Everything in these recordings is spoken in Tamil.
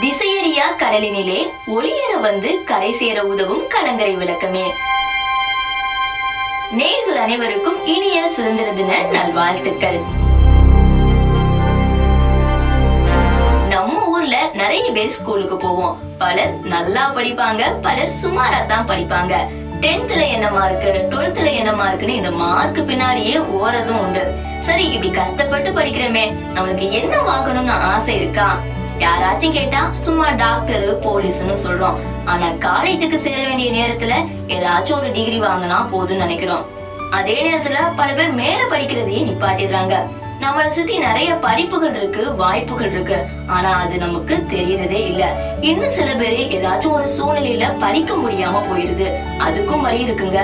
திசையறியா கடலினிலே ஒளியென வந்து கரை சேர உதவும் கலங்கரை விளக்கமே. நேர்கள் அனைவருக்கும் இனிய சுதந்திர தின நல்வாழ்த்துக்கள். நம்ம ஊர்ல நிறைய பேர் ஸ்கூலுக்கு போவோம். பலர் நல்லா படிப்பாங்க பலர் சுமாரா தான் படிப்பாங்க. டென்த்ல என்ன மார்க் டுவெல்த்ல என்ன மார்க்னு இந்த மார்க் பின்னாடியே ஓரதும் உண்டு. சரி இப்படி கஷ்டப்பட்டு படிக்கிறோமே நம்மளுக்கு என்ன வாங்கணும்னு ஆசை இருக்கா? யாராச்சும் கேட்டா சும்மா டாக்டர் போலீஸ்னு சொல்றோம். ஆனா காலேஜுக்கு சேர வேண்டிய நேரத்துல ஏதாச்சும் ஒரு டிகிரி வாங்கினா போதும்னு நினைக்கிறோம். அதே நேரத்துல பல பேர் மேல படிக்கிறதையே நிப்பாட்டிடுறாங்க. நம்மள சுத்தி நிறைய படிப்புகள் இருக்கு வாய்ப்புகள் இருக்கு. ஆனா அது நமக்கு தெரியறதே இல்ல. இன்னும் சில பேரு ஏதாச்சும் ஒரு சூழ்நிலையில படிக்க முடியாம போயிருது. அதுக்கும் வழி இருக்குங்க.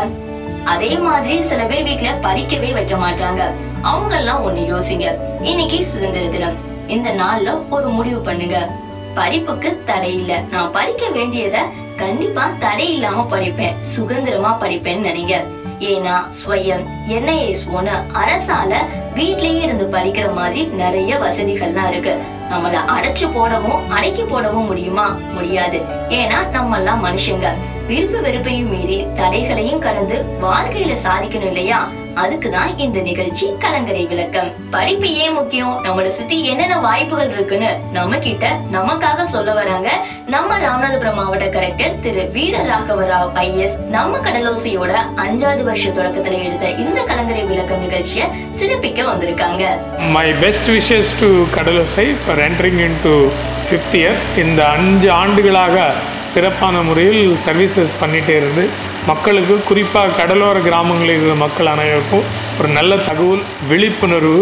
அதே மாதிரி சில பேர் வீட்டுல படிக்கவே வைக்க மாட்டாங்க அவங்க எல்லாம் ஒண்ணு யோசிங்க. இன்னைக்கு சுதந்திர தினம். இந்த நாள்ல ஒரு முடிவு பண்ணுங்க. படிப்புக்கு தடை இல்ல. நான் படிக்க வேண்டியத கண்டிப்பா தடை இல்லாம படிப்பேன். சுதந்திரமா படிப்பேன்னு நினைங்க. ஏன்னா ஸ்வயம் என்ஐஎஸ்ஓன்னு அரசால வீட்லயே இருந்து படிக்கிற மாதிரி நிறைய வசதிகள்லாம் இருக்கு. நம்மள அடைச்சு போடவும் அடைக்கி போடவும் முடியுமா? முடியாது. ஏன்னா நம்ம எல்லாம் மனுஷங்க. விருப்ப வெறுப்பையும் மீறி தடைகளையும் கடந்து வாழ்க்கையில சாதிக்கணும் இல்லையா? அதுக்குதான் இந்த நிகழ்ச்சி கலங்கரை விளக்கம். படிப்பு ஏன் முக்கியம்? நம்மள சுத்தி என்னென்ன வாய்ப்புகள் இருக்குன்னு நம்ம கிட்ட நமக்காக சொல்ல வராங்க நம்ம ராமநாதபுரம் மாவட்ட கலெக்டர் திரு வீர ராகவ ராவ் ஐஎஸ். நம்ம கடலோசையோட அஞ்சாவது வருஷ தொடக்கத்துல எடுத்த இந்த கலங்கரை விளக்கம் நிகழ்ச்சியை சிறப்பிக்க வந்திருக்காங்க. My best wishes to Kadalosai for entering into fifth year இந்த அஞ்சு ஆண்டுகளாக சிறப்பான முறையில் சர்வீசஸ் பண்ணிகிட்டே இருந்து மக்களுக்கு குறிப்பாக கடலோர கிராமங்களில் இருக்கிற மக்கள் அனைவருக்கும் ஒரு நல்ல தகவல் விழிப்புணர்வு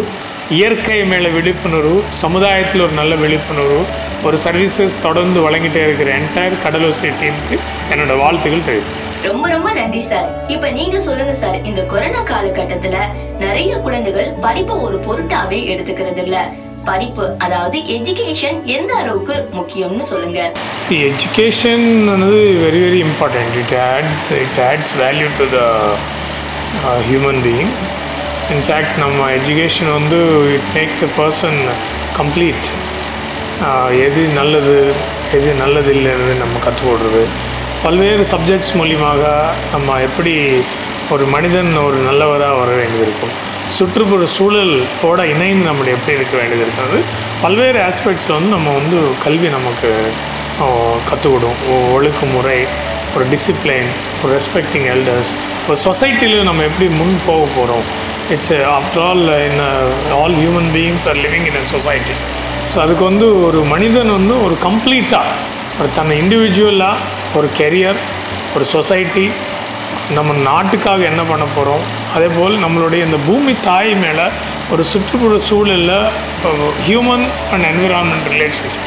இயற்கை மேலே விழிப்புணர்வு சமுதாயத்தில் ஒரு நல்ல விழிப்புணர்வு ஒரு சர்வீசஸ் தொடர்ந்து வழங்கிட்டே இருக்கிற என்டையர் கடலோசை டீமுக்கு என்னோட வாழ்த்துக்கள் தெரிவித்து ரொம்ப ரொம்ப நன்றி சார் இப்ப நீங்க சொல்லுங்க சார் இந்த கொரோனா காலகட்டத்துல நிறைய குழந்தைகள் படிப்பை ஒரு பொருட்டாவே எடுத்துக்கிறது இல்ல படிப்பு அதாவது எஜுகேஷன் எந்த அளவுக்கு முக்கியம்னு சொல்லுங்க. சி எஜுகேஷன் வந்து very very important it adds it adds value to the human being in fact நம்ம எஜுகேஷன் வந்து it makes a person complete எது நல்லது எது நல்லது இல்லைன்னு நம்ம கற்றுக்கொடுறது பல்வேறு சப்ஜெக்ட்ஸ் மூலியமாக நம்ம எப்படி ஒரு மனிதன் ஒரு நல்லவராக வர வேண்டியது இருக்கும். சுற்றுப்புற சூழலோட இணைந்து நம்ம எப்படி இருக்க வேண்டியது இருக்கிறது பல்வேறு ஆஸ்பெக்ட்ஸில் வந்து நம்ம வந்து கல்வி நமக்கு கற்றுக்கிடும் ஒழுக்குமுறை ஒரு டிசிப்ளின் ஒரு ரெஸ்பெக்டிங் எல்டர்ஸ் ஒரு சொசைட்டியில் நம்ம எப்படி முன் போக போகிறோம் it's after all in all human beings are living in a society so அதுக்கு வந்து ஒரு மனிதன் வந்து ஒரு கம்ப்ளீட்டாக ஒரு தன்னை இண்டிவிஜுவலாக ஒரு கெரியர் ஒரு சொசைட்டி நம்ம நாட்டுக்காக என்ன பண்ண போகிறோம் அதே போல் நம்மளுடைய இந்த பூமி தாய் மேலே ஒரு சுற்றுப்புற சூழலில் ஹியூமன் அண்ட் என்விரான்மெண்ட் ரிலேஷன்ஷிப்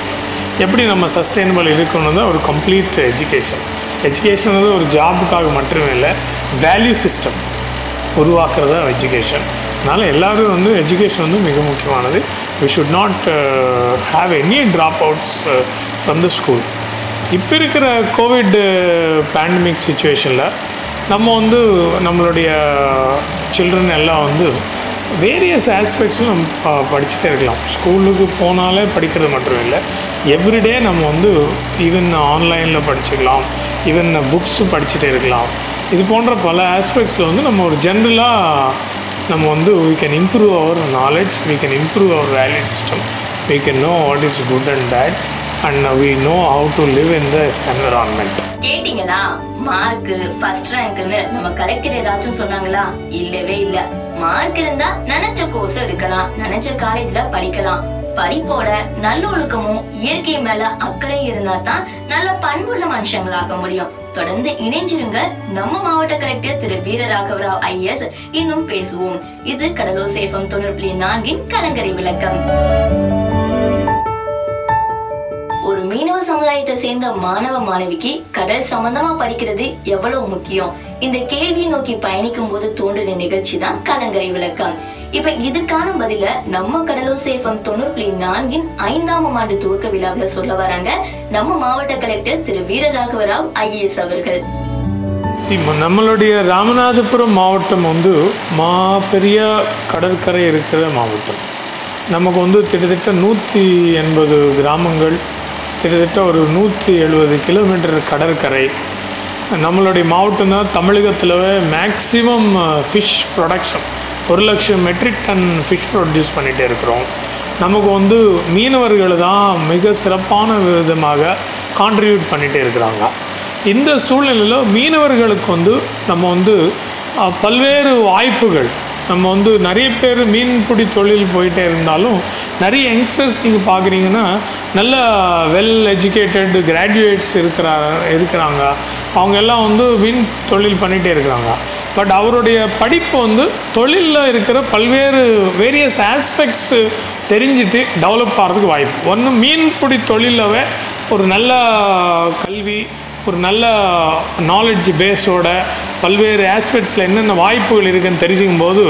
எப்படி நம்ம சஸ்டெயினபிள் இருக்கணும் தான் ஒரு கம்ப்ளீட் எஜுகேஷன் எஜுகேஷன் வந்து ஒரு ஜாபுக்காக மட்டுமே இல்லை வேல்யூ சிஸ்டம் உருவாக்குறது தான் எஜுகேஷன் அதனால் எல்லோரும் வந்து எஜுகேஷன் வந்து மிக முக்கியமானது. We should not have any drop outs from the school இப்போ இருக்கிற கோவிட் பேண்டமிக் சுச்சுவேஷனில் நம்ம வந்து நம்மளுடைய சில்ட்ரன் எல்லாம் வந்து வேரியஸ் ஆஸ்பெக்ட்ஸும் நம்ம படிச்சுட்டே இருக்கலாம். ஸ்கூலுக்கு போனாலே படிக்கிறது மட்டும் இல்லை. எவ்ரிடே நம்ம வந்து ஈவன் ஆன்லைனில் படிச்சுக்கலாம். ஈவன் புக்ஸ் படிச்சுட்டே இருக்கலாம். இது போன்ற பல ஆஸ்பெக்ட்ஸில் வந்து நம்ம ஒரு ஜென்ரலாக நம்ம வந்து we can improve our knowledge we can improve our value system we can know what is good and bad and we know how to live in this environment கேட்டீங்களா? மார்க் ஃபர்ஸ்ட் ரேங்க்னு நம்ம கலெக்டர் ஏதாச்சும் சொன்னாங்களா? இல்லவே இல்ல. மார்க் இருந்தா நினைச்ச கோர்ஸ் எடுக்கலாம். நினைச்ச காலேஜ்ல படிக்கலாம். படிப்போட நல்லொழுக்கமும் இயற்கை மேல அக்கறை இருந்தா தான் நல்ல பண்புள்ள மனுஷங்களாக முடியும். தொடர்ந்து இணைஞ்சிருங்க. நம்ம மாவட்ட கலெக்டர் திரு. வீரராகவராவ் ஐஎஸ். இன்னும் பேசுவோம். இது கடலூர் சேஃபம் தொண்ணூறு புள்ளி நான்கின் கலங்கரை விளக்கம். மீனவ சமுதாயத்தை சேர்ந்த மாணவ மாணவிக்கு கடல் சம்பந்தமா படிக்கிறது எவ்வளவு முக்கியம்? இந்த கேள்வியை நோக்கி பயணிக்கும் போது தோன்றின நிகழ்ச்சி தான் கலங்கரை விளக்கம். இப்ப இதுக்கான பதில நம்ம கடலூர் சேஃபம் தொண்ணூறு புள்ளி நான்கின் ஐந்தாம் ஆண்டு துவக்க விழாவில் சொல்ல வராங்க நம்ம மாவட்ட கலெக்டர் திரு வீரராகவராவ் ஐஏஎஸ் அவர்கள். நம்மளுடைய ராமநாதபுரம் மாவட்டம் வந்து மாபெரிய கடற்கரை இருக்கிற மாவட்டம். நமக்கு வந்து கிட்டத்தட்ட நூற்றி எண்பது கிராமங்கள் கிட்டத்தட்ட ஒரு நூற்றி எழுபது கிலோமீட்டர் கடற்கரை. நம்மளுடைய மாவட்டம் தான் தமிழகத்திலவே மேக்ஸிமம் ஃபிஷ் ப்ரொடக்ஷன் ஒரு லட்சம் மெட்ரிக் டன் ஃபிஷ் ப்ரொடியூஸ் பண்ணிகிட்டே இருக்கிறோம். நமக்கு வந்து மீனவர்கள் தான் மிக சிறப்பான விதமாக கான்ட்ரிபியூட் பண்ணிகிட்டே இருக்கிறாங்க. இந்த சூழ்நிலையில் மீனவர்களுக்கு வந்து நம்ம வந்து பல்வேறு வாய்ப்புகள் நம்ம வந்து நிறைய பேர் மீன்பிடி தொழில் போயிட்டே இருந்தாலும் நிறைய யங்ஸ்டர்ஸ் நீங்கள் பார்க்குறீங்கன்னா நல்ல வெல் எஜுகேட்டட் கிராஜுவேட்ஸ் இருக்கிற இருக்கிறாங்க. அவங்க எல்லாம் வந்து மீன் தொழில் பண்ணிகிட்டே இருக்கிறாங்க. பட் அவருடைய படிப்பு வந்து தொழிலில் இருக்கிற பல்வேறு வேரியஸ் ஆஸ்பெக்ட்ஸ் தெரிஞ்சுட்டு டெவலப் ஆகிறதுக்கு வாய்ப்பு. ஒன்று மீன்பிடி தொழிலவே ஒரு நல்ல கல்வி ஒரு நல்ல நாலெட்ஜ் பேஸோட பல்வேறு ஆஸ்பெக்ட்ஸில் என்னென்ன வாய்ப்புகள் இருக்குதுன்னு தெரிஞ்சுக்கும் போது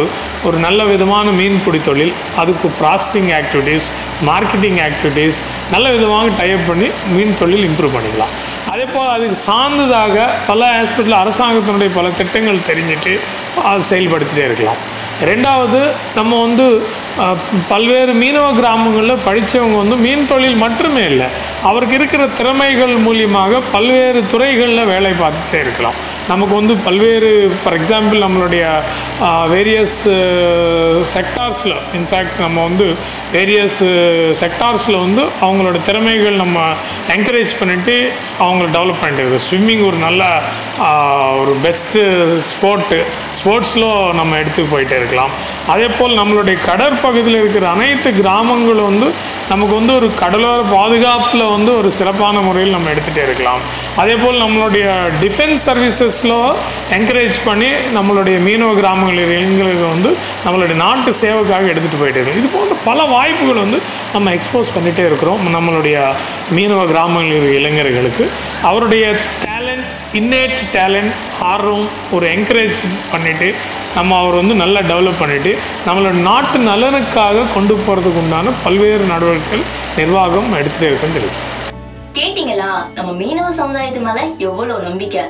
ஒரு நல்ல விதமான மீன்பிடி தொழில் அதுக்கு ப்ராசஸிங் ஆக்டிவிட்டீஸ் மார்க்கெட்டிங் ஆக்டிவிட்டீஸ் நல்ல விதமாக டைப் பண்ணி மீன் தொழில் இம்ப்ரூவ் பண்ணிக்கலாம். அதே போல் அதுக்கு சார்ந்ததாக பல ஆஸ்பெக்டில் அரசாங்கத்தினுடைய பல திட்டங்கள் தெரிஞ்சுட்டு அது செயல்படுத்திட்டே இருக்கலாம். ரெண்டாவது நம்ம வந்து பல்வேறு மீனவ கிராமங்களில் படித்தவங்க வந்து மீன் தொழில் மட்டுமே இல்லை அவருக்கு இருக்கிற திறமைகள் மூலியமாக பல்வேறு துறைகளில் வேலை பார்த்துட்டே இருக்கலாம். நமக்கு வந்து பல்வேறு ஃபார் எக்ஸாம்பிள் நம்மளுடைய வேரியஸ் செக்டார்ஸில் இன்ஃபேக்ட் நம்ம வந்து வேரியஸ் செக்டார்ஸில் uh, வந்து அவங்களோட திறமைகள் நம்ம என்கரேஜ் பண்ணிட்டு அவங்கள டெவலப் பண்ணிட்டு ஸ்விம்மிங் ஒரு நல்ல ஒரு பெஸ்ட்டு ஸ்போர்ட்டு ஸ்போர்ட்ஸில் நம்ம எடுத்து போயிட்டே இருக்கலாம். அதே போல் நம்மளுடைய கடற்பகுதியில் இருக்கிற அனைத்து கிராமங்களும் வந்து நமக்கு வந்து ஒரு கடலோர பாதுகாப்பில் வந்து ஒரு சிறப்பான முறையில் நம்ம எடுத்துகிட்டே இருக்கலாம். அதே போல் நம்மளுடைய டிஃபென்ஸ் சர்வீசஸில் என்கரேஜ் பண்ணி நம்மளுடைய மீனவ கிராமங்களில் இளைஞர்களுக்கு வந்து நம்மளுடைய நாட்டு சேவைக்காக எடுத்துகிட்டு போயிட்டே இருக்கோம். இது போன்ற பல வாய்ப்புகள் வந்து நம்ம எக்ஸ்போஸ் பண்ணிகிட்டே இருக்கிறோம். நம்மளுடைய மீனவ கிராமங்களில் இருக்கிற இளைஞர்களுக்கு. அவருடைய டேலண்ட் இன்னேட் டேலண்ட் ஆர்வம் ஒரு என்கரேஜ் பண்ணிவிட்டு நம்ம அவர் வந்து நல்லா டெவலப் பண்ணிவிட்டு நம்மளோட நாட்டு நலனுக்காக கொண்டு போகிறதுக்கு உண்டான பல்வேறு நடவடிக்கைகள் நிர்வாகம் எடுத்துகிட்டே இருக்குன்னு தெரியுது கேட்டிங்களா? நம்ம மீனவ சமுதாயத்து மேலே எவ்வளோ நம்பிக்கை?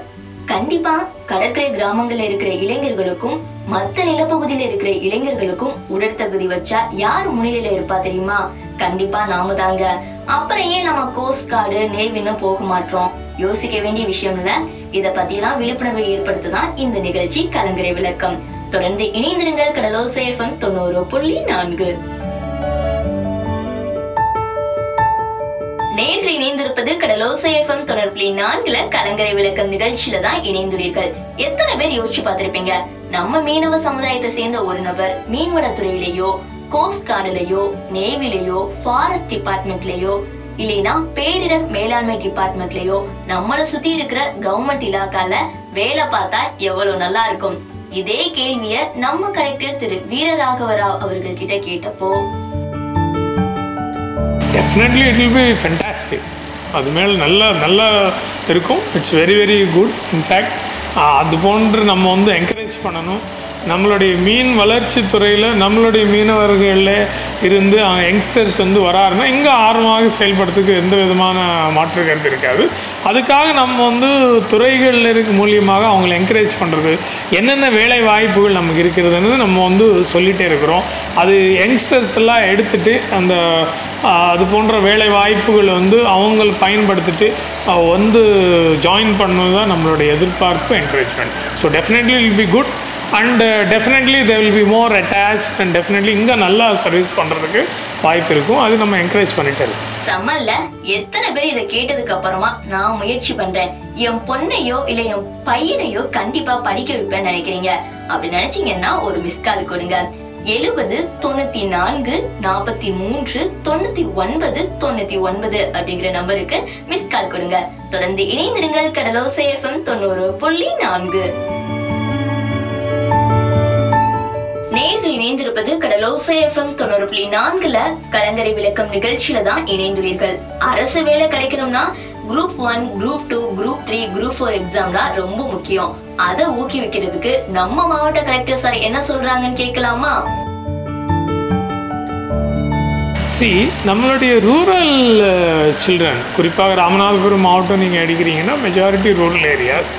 கண்டிப்பா கடற்கரை கிராமங்கள்ல இருக்கிற இளைஞர்களுக்கும் மத்த நிலப்பகுதியில இருக்கிற இளைஞர்களுக்கும் உடற்தகுதி வச்சா யார் முன்னிலையில இருப்பா தெரியுமா? கண்டிப்பா நாம தாங்க. அப்புறம் ஏன் நம்ம கோஸ்ட் கார்டு நேவின்னு போக மாட்டோம்? யோசிக்க வேண்டிய விஷயம் இல்ல இத பத்தி எல்லாம் விழிப்புணர்வை ஏற்படுத்ததான் இந்த நிகழ்ச்சி கலங்கரை விளக்கம். தொடர்ந்து இணைந்திருங்கள் கடலோசேஃபம் தொண்ணூறு புள்ளி நான்கு. நேற்று இணைந்திருப்பது கடலோசை எஃப்எம் தொடர்புலி நான்குல கலங்கரை விளக்கம் நிகழ்ச்சியில தான் இணைந்துள்ளீர்கள். எத்தனை பேர் யோசிச்சு பார்த்திருப்பீங்க? நம்ம மீனவ சமுதாயத்தை சேர்ந்த ஒரு நபர் மீன்வளத்துறையிலேயோ கோஸ்ட் கார்டுலயோ நேவிலேயோ ஃபாரஸ்ட் டிபார்ட்மெண்ட்லயோ இல்லைனா பேரிடர் மேலாண்மை டிபார்ட்மெண்ட்லயோ நம்மளை சுத்தி இருக்கிற கவர்மெண்ட் இலாக்கால வேலை பார்த்தா எவ்வளவு நல்லா இருக்கும்? இதே கேள்விய நம்ம கலெக்டர் திரு. வீரராகவராவ் அவர்கள் கிட்ட கேட்டப்போ definitely it will be fantastic அது மேலே நல்ல நல்லா இருக்கும். It's very very good in fact அது போன்று நம்ம வந்து என்கரேஜ் பண்ணணும். நம்மளுடைய மீன் வளர்ச்சி துறையில் நம்மளுடைய மீனவர்களில் இருந்து யங்ஸ்டர்ஸ் வந்து வராருன்னா இங்கே ஆர்வமாக செயல்படுறதுக்கு எந்த விதமான மாற்று கருத்து இருக்காது. அதுக்காக நம்ம வந்து துறைகளில் இருக்க மூலியமாக அவங்களை என்கரேஜ் பண்ணுறது என்னென்ன வேலை வாய்ப்புகள் நமக்கு இருக்கிறதுன்னு நம்ம வந்து சொல்லிகிட்டே இருக்கிறோம். அது யங்ஸ்டர்ஸ் எல்லாம் எடுத்துகிட்டு அந்த அது போன்ற வேலை வாய்ப்புகள் வந்து அவங்க பயன்படுத்திட்டு வந்து ஜாயின் பண்ணது தான் நம்மளுடைய எதிர்பார்ப்பு encouragement so definitely will be good and definitely they will be more attach and definitely இங்கே நல்லா சர்வீஸ் பண்ணுறதுக்கு வாய்ப்பு இருக்கும். அது நம்ம என்கரேஜ் பண்ணிட்டு இருக்கோம். செம்மல்ல எத்தனை பேர் இதை கேட்டதுக்கு அப்புறமா நான் முயற்சி பண்றேன். என் பொண்ணையோ இல்ல என் பையனையோ கண்டிப்பா படிக்க வைப்பேன்னு நினைக்கிறீங்க. அப்படி நினைச்சீங்கன்னா ஒரு மிஸ் கால் கொடுங்க. எழுபது தொண்ணூத்தி நான்கு நாற்பத்தி மூன்று தொண்ணூத்தி ஒன்பது தொண்ணூத்தி ஒன்பது அப்படிங்கிற நம்பருக்கு மிஸ் கால் கொடுங்க. தொடர்ந்து இணைந்திருங்கள் கடலோசை எஃப்எம் தொண்ணூறு புள்ளி நான்கு. நேர்கள் இணைந்திருப்பது கடலோசை எஃப்எம் தொண்ணூறு புள்ளி நான்குல கலங்கரை விளக்கம் நிகழ்ச்சியில தான் இணைந்துள்ளீர்கள். அரசு வேலை கிடைக்கணும்னா group one group two group three group four எக்ஸாம்லாம் ரொம்ப முக்கியம். அதை ஊக்குவிக்கிறதுக்கு நம்ம மாவட்ட கலெக்டர் சார் என்ன சொல்றாங்கன்னு கேட்கலாமா? சி நம்மளுடைய ரூரல் சில்ட்ரன் uh, குறிப்பாக ராமநாதபுரம் மாவட்டம் நீங்கள் அடிக்கிறீங்கன்னா மெஜாரிட்டி ரூரல் ஏரியாஸ்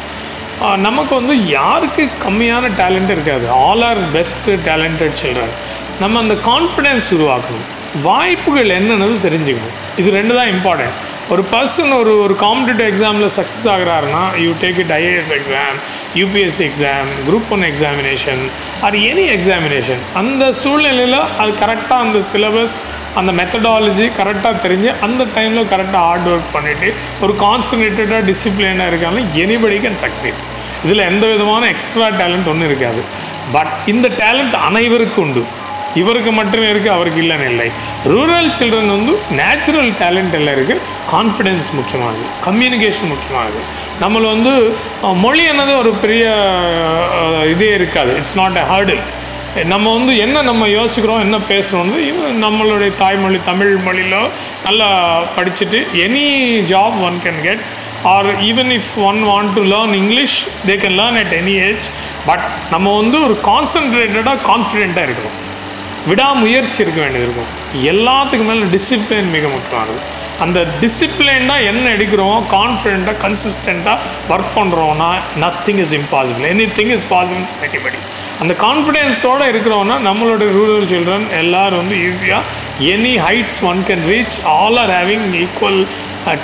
நமக்கு வந்து யாருக்கு கம்மியான டேலண்ட் இருக்காது. All are best talented children நம்ம அந்த கான்ஃபிடென்ஸ் உருவாக்கணும். வாய்ப்புகள் என்னென்னது தெரிஞ்சுக்கணும். இது ரெண்டு தான் இம்பார்ட்டன்ட் ஒரு பர்சன் ஒரு ஒரு காம்படிட்டிவ் எக்ஸாமில் success ஆகிறாருன்னா you take it IAS exam UPSC exam group one examination or any examination அந்த சூழ்நிலையில் அது கரெக்டாக அந்த சிலபஸ் அந்த மெத்தடாலஜி கரெக்டாக தெரிஞ்சு அந்த டைமில் கரெக்டாக ஹார்ட் ஒர்க் பண்ணிவிட்டு ஒரு கான்சன்ட்ரேட்டடாக டிசிப்ளினாக இருக்காங்க. எனிபடி கேன் சக்சீட் இதில் எந்த விதமான எக்ஸ்ட்ரா டேலண்ட் ஒன்றும் இருக்காது. பட் இந்த டேலண்ட் அனைவருக்கும் உண்டு. இவருக்கு மட்டுமே இருக்குது அவருக்கு இல்லைன்னு இல்லை. ரூரல் சில்ட்ரன் வந்து நேச்சுரல் டேலண்ட் எல்லாம் இருக்குது கான்ஃபிடென்ஸ் முக்கியமானது. கம்யூனிகேஷன் முக்கியமானது. நம்மளை வந்து மொழி என்னது ஒரு பெரிய இதே இருக்காது. இட்ஸ் நாட் எ ஹர்டில் நம்ம வந்து என்ன நம்ம யோசிக்கிறோம் என்ன பேசுகிறோம் நம்மளுடைய தாய்மொழி தமிழ் மொழியில் நல்லா படிச்சுட்டு any job one can get or even if one want to learn English they can learn at any age but நம்ம வந்து ஒரு கான்சன்ட்ரேட்டடாக கான்ஃபிடெண்ட்டாக இருக்கணும் விடாமுயற்சி இருக்க வேண்டியது இருக்கும். எல்லாத்துக்கு மேலே டிசிப்ளின் மிக முக்கியமானது. அந்த டிசிப்ளின்டாக என்ன எடுக்கிறோம் கான்ஃபிடெண்ட்டாக கன்சிஸ்டண்ட்டாக ஒர்க் பண்ணுறோன்னா nothing is impossible anything is possible anybody அந்த கான்ஃபிடென்ஸோடு இருக்கிறோன்னா நம்மளோட ரூரல் சில்ட்ரன் எல்லோரும் வந்து ஈஸியாக any heights one can reach all are having equal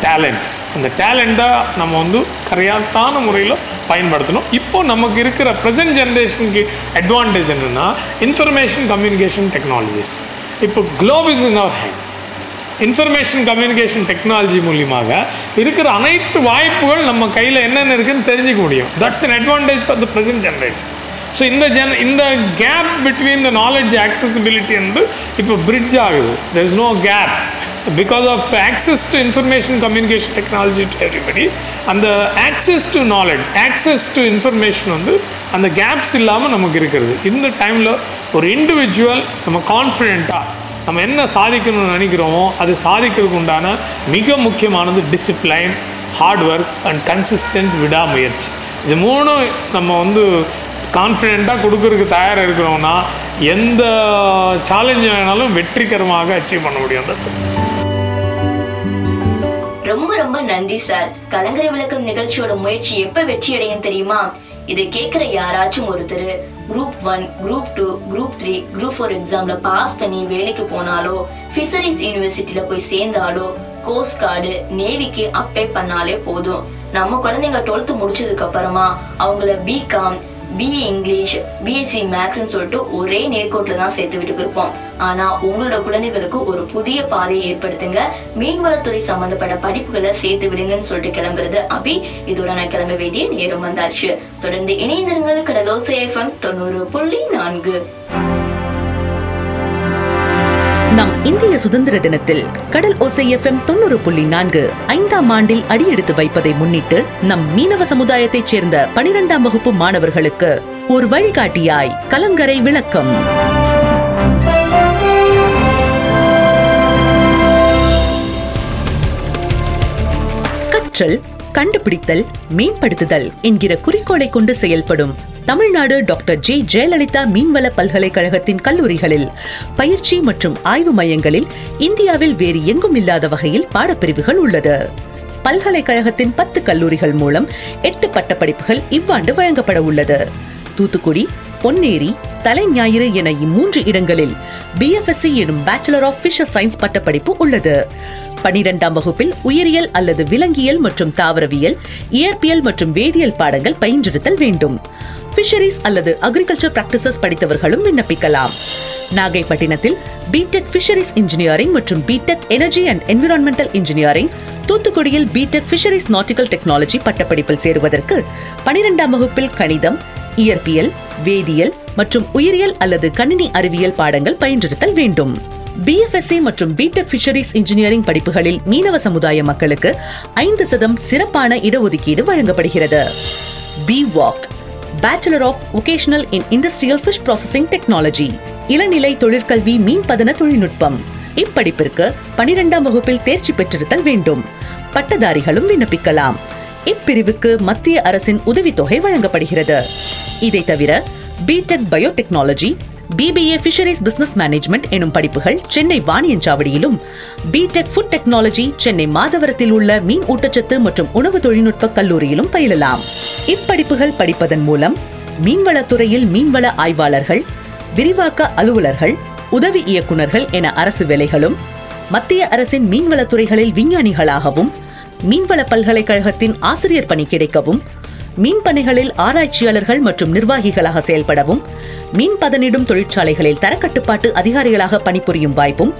talent அந்த டேலண்ட்டை நம்ம வந்து கரெக்டான முறையில் பயன்படுத்தணும். இப்போ நமக்கு இருக்கிற ப்ரெசன்ட் ஜென்ரேஷனுக்கு அட்வான்டேஜ் என்னென்னா இன்ஃபர்மேஷன் கம்யூனிகேஷன் டெக்னாலஜிஸ் இப்போ globe is in our hand information communication technology மூலியமாக இருக்கிற அனைத்து வாய்ப்புகள் நம்ம கையில் என்னென்ன இருக்குதுன்னு தெரிஞ்சுக்க முடியும். That's an advantage for the present generation so இந்த ஜென் இந்த gap between the knowledge accessibility வந்து இப்போ பிரிட்ஜ் ஆகுது. There is no gap because of access to information communication technology to everybody அந்த access to knowledge access to information வந்து அந்த கேப்ஸ் இல்லாமல் நமக்கு இருக்கிறது. இந்த டைமில் ஒரு இண்டிவிஜுவல் நம்ம கான்ஃபிடெண்ட்டாக நம்ம என்ன சாதிக்கணும்னு நினைக்கிறோமோ அது சாதிக்கிறதுக்கு உண்டான மிக முக்கியமானது discipline hard work and consistent விடாமுயற்சி. இது மூணும் நம்ம வந்து கான்ஃபிடெண்ட்டாக கொடுக்கறதுக்கு தயாராக இருக்கிறோம்னா எந்த சேலஞ்ச் வேணாலும் வெற்றிகரமாக அச்சீவ் பண்ண முடியும் அந்த ரொம்ப ரொம்ப நன்றி சார் கலங்கரை விளக்கம் நிகழ்ச்சியோட முயற்சி எப்ப வெற்றி அடையும் தெரியுமா? இதை கேட்கிற யாராச்சும் ஒருத்தர் group one group two group three group four எக்ஸாம்ல பாஸ் பண்ணி வேலைக்கு போனாலோ ஃபிஷரிஸ் யூனிவர்சிட்டியில போய் சேர்ந்தாலோ கோஸ்ட் கார்டு நேவிக்கு அப்ளை பண்ணாலே போதும். நம்ம குழந்தைங்க டுவெல்த் முடிச்சதுக்கு அப்புறமா அவங்கள பிகாம் பிஏ இங்கிலீஷ் பிஎஸ்சி மேக்ஸ்ன்னு சொல்லிட்டு ஒரே நேர்கோட்டில் தான் சேர்த்து விட்டு இருப்போம் ஆனா உங்களோட குழந்தைகளுக்கு ஒரு புதிய பாதையை ஏற்படுத்துங்க. மீன்வளத்துறை சம்பந்தப்பட்ட படிப்புகளை சேர்த்து விடுங்கன்னு சொல்லிட்டு கிளம்புறது அபி. இதோட நான் கிளம்ப வேண்டிய நேரம் வந்தாச்சு. தொடர்ந்து இணைந்திருங்கள் கடலோசை எஃப்எம் தொண்ணூறு புள்ளி நான்கு. நம் இந்திய சுதந்திர தினத்தில் கடல் ஓசை எஃப்எம் தொண்ணூறு புள்ளி நான்கு ஐந்தாம் ஆண்டில் அடியெடுத்து வைப்பதை முன்னிட்டு நம் மீனவ சமுதாயத்தைச் சேர்ந்த பனிரெண்டாம் வகுப்பு மாணவர்களுக்கு ஒரு வழிகாட்டியாய் கலங்கரை விளக்கம். கற்றல் கண்டுபிடித்தல் மேம்படுத்துதல் என்கிற குறிக்கோளை கொண்டு செயல்படும் தமிழ்நாடு டாக்டர் ஜி. ஜெயலலிதா மீன்வள பல்கலைக்கழகத்தின் கல்லூரிகளில் பயிற்சி மற்றும் ஆய்வு மையங்களில் இந்தியாவில் வேறு எங்கும் இல்லாத வகையில் பாடப்பிரிவுகள் உள்ளது. பல்கலைக்கழகத்தின் பத்து கல்லூரிகள் மூலம் எட்டு பட்டப்படிப்புகள் இவ்வாண்டு வழங்கப்பட உள்ளது. தூத்துக்குடி பொன்னேரி தலைஞாயிறு என இம்மூன்று இடங்களில் பிஎஃப்எஸ்சி எனும் பேச்சுலர் ஆஃப் ஃபிஷர் சயின்ஸ் பட்டப்படிப்பு உள்ளது. பனிரெண்டாம் வகுப்பில் உயிரியல் அல்லது விலங்கியல் மற்றும் தாவரவியல் இயற்பியல் மற்றும் வேதியியல் பாடங்கள் பயின்றிருத்தல் வேண்டும். ஃபிஷரிஸ் அல்லது அக்ரிகல்ச்சர் பிராக்டிசஸ் படித்தவர்களும் விண்ணப்பிக்கலாம். நாகைப்பட்டினத்தில் பிடெக் ஃபிஷரிஸ் இன்ஜினியரிங் மற்றும் BTech energy and environmental engineering தூத்துக்குடியில் பிடெக் ஃபிஷரிஸ் நாட்டிக்கல் டெக்னாலஜி பட்டப்படிப்பில் சேருவதற்கு பனிரெண்டாம் வகுப்பில் கணிதம் இயற்பியல் வேதியியல் மற்றும் உயிரியல் அல்லது கணினி அறிவியல் பாடங்கள் பயின்றிருத்தல் வேண்டும். பிஎஃப்எஸ்சி மற்றும் பிடெக் ஃபிஷரிஸ் இன்ஜினியரிங் படிப்புகளில் மீனவ சமுதாய மக்களுக்கு ஐந்து சதம் சிறப்பான இடஒதுக்கீடு வழங்கப்படுகிறது. B Voc bachelor of vocational in industrial fish processing technology இளநிலை தொழிற்கல்வி மீன்பதன தொழில்நுட்பம். இப்படிப்பிற்கு பனிரெண்டாம் வகுப்பில் தேர்ச்சி பெற்றிருத்தல் வேண்டும். பட்டதாரிகளும் விண்ணப்பிக்கலாம். இப்பிரிவுக்கு மத்திய அரசின் உதவித்தொகை வழங்கப்படுகிறது. இதை தவிர BTech biotechnology BBA fisheries business management எனும் படிப்புகள் சென்னை வாணியஞ்சாவடியிலும் பிடெக் ஃபுட் டெக்னாலஜி சென்னை மாதவரத்தில் உள்ள மீன் ஊட்டச்சத்து மற்றும் உணவு தொழில்நுட்ப கல்லூரியிலும் பயிலலாம். இப்படிப்புகள் படிப்பதன் மூலம் மீன்வளத்துறையில் மீன்வள ஆய்வாளர்கள் விரிவாக்க அலுவலர்கள் உதவி இயக்குநர்கள் என அரசு வேலைகளும் மத்திய அரசின் மீன்வளத்துறைகளில் விஞ்ஞானிகளாகவும் மீன்வள பல்கலைக்கழகத்தின் ஆசிரியர் பணி கிடைக்கவும் மீன் ஆராய்ச்சியாளர்கள் மற்றும் நிர்வாகிகளாக செயல்படவும் மீன் பதனிடும் தொழிற்சாலைகளில் தரக்கட்டுப்பாட்டு அதிகாரிகளாக பணிபுரியும் வாய்ப்பும்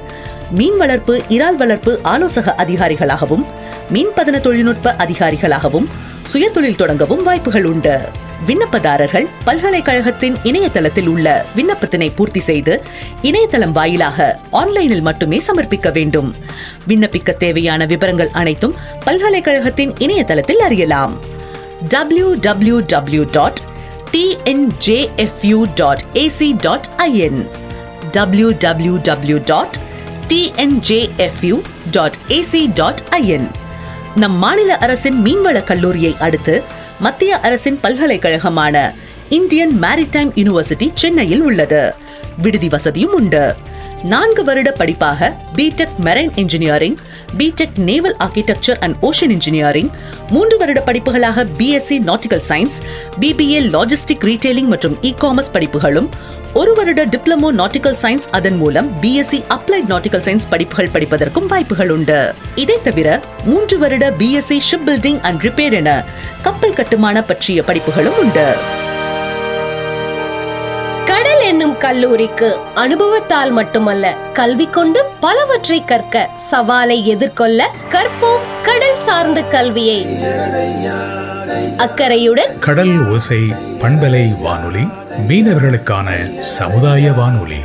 மீன் வளர்ப்பு இறால் வளர்ப்பு ஆலோசக அதிகாரிகளாகவும் மீன்பதன தொழில்நுட்ப அதிகாரிகளாகவும் சுயதொழில் தொடங்கவும் வாய்ப்புகள் உண்டு. விண்ணப்பதாரர்கள் பல்கலைக்கழகத்தின் இணையதளத்தில் உள்ள விண்ணப்பத்தினை பூர்த்தி செய்து இணையதளம் வாயிலாக ஆன்லைனில் மட்டுமே சமர்ப்பிக்க வேண்டும். விண்ணப்பிக்க தேவையான விவரங்கள் அனைத்தும் பல்கலைக்கழகத்தின் இணையதளத்தில் அறியலாம். W W W dot tnjfu.ac.in www.tnjfu.ac.in நம் மாநில அரசின் மீன்வள கல்லூரியை அடுத்து மத்திய அரசின் பல்கலைக்கழகமான இந்தியன் மேரிடைம் யூனிவர்சிட்டி சென்னையில் உள்ளது. விடுதி வசதியும் உண்டு. நான்கு வருட படிப்பாக BTech marine engineering BTech naval architecture and ocean engineering மூன்று வருட படிப்புகளாக BSc nautical science BBA logistic retailing மற்றும் இ காமர்ஸ் படிப்புகளும் ஒரு வருட டிப்ளமோ நாட்டிக்கல் சயின்ஸ் அதன் மூலம் பிஎஸ்சி அப்ளைட் நாட்டிக்கல் சயின்ஸ் படிப்புகள் படிப்பதற்கும் வாய்ப்புகள் உண்டு. இதை தவிர மூன்று வருட BSc ship building and repair என கப்பல் கட்டுமான பற்றிய படிப்புகளும் உண்டு. என்னும் கல்லூரிக்கு அனுபவத்தால் மட்டுமல்ல கல்வி கொண்டு பலவற்றை கற்க சவாலை எதிர்கொள்ள கற்போம் கடல் சார்ந்த கல்வியை. அக்கறையுடன் கடல் ஓசை பண்பலை வானொலி மீனவர்களுக்கான சமுதாய வானொலி.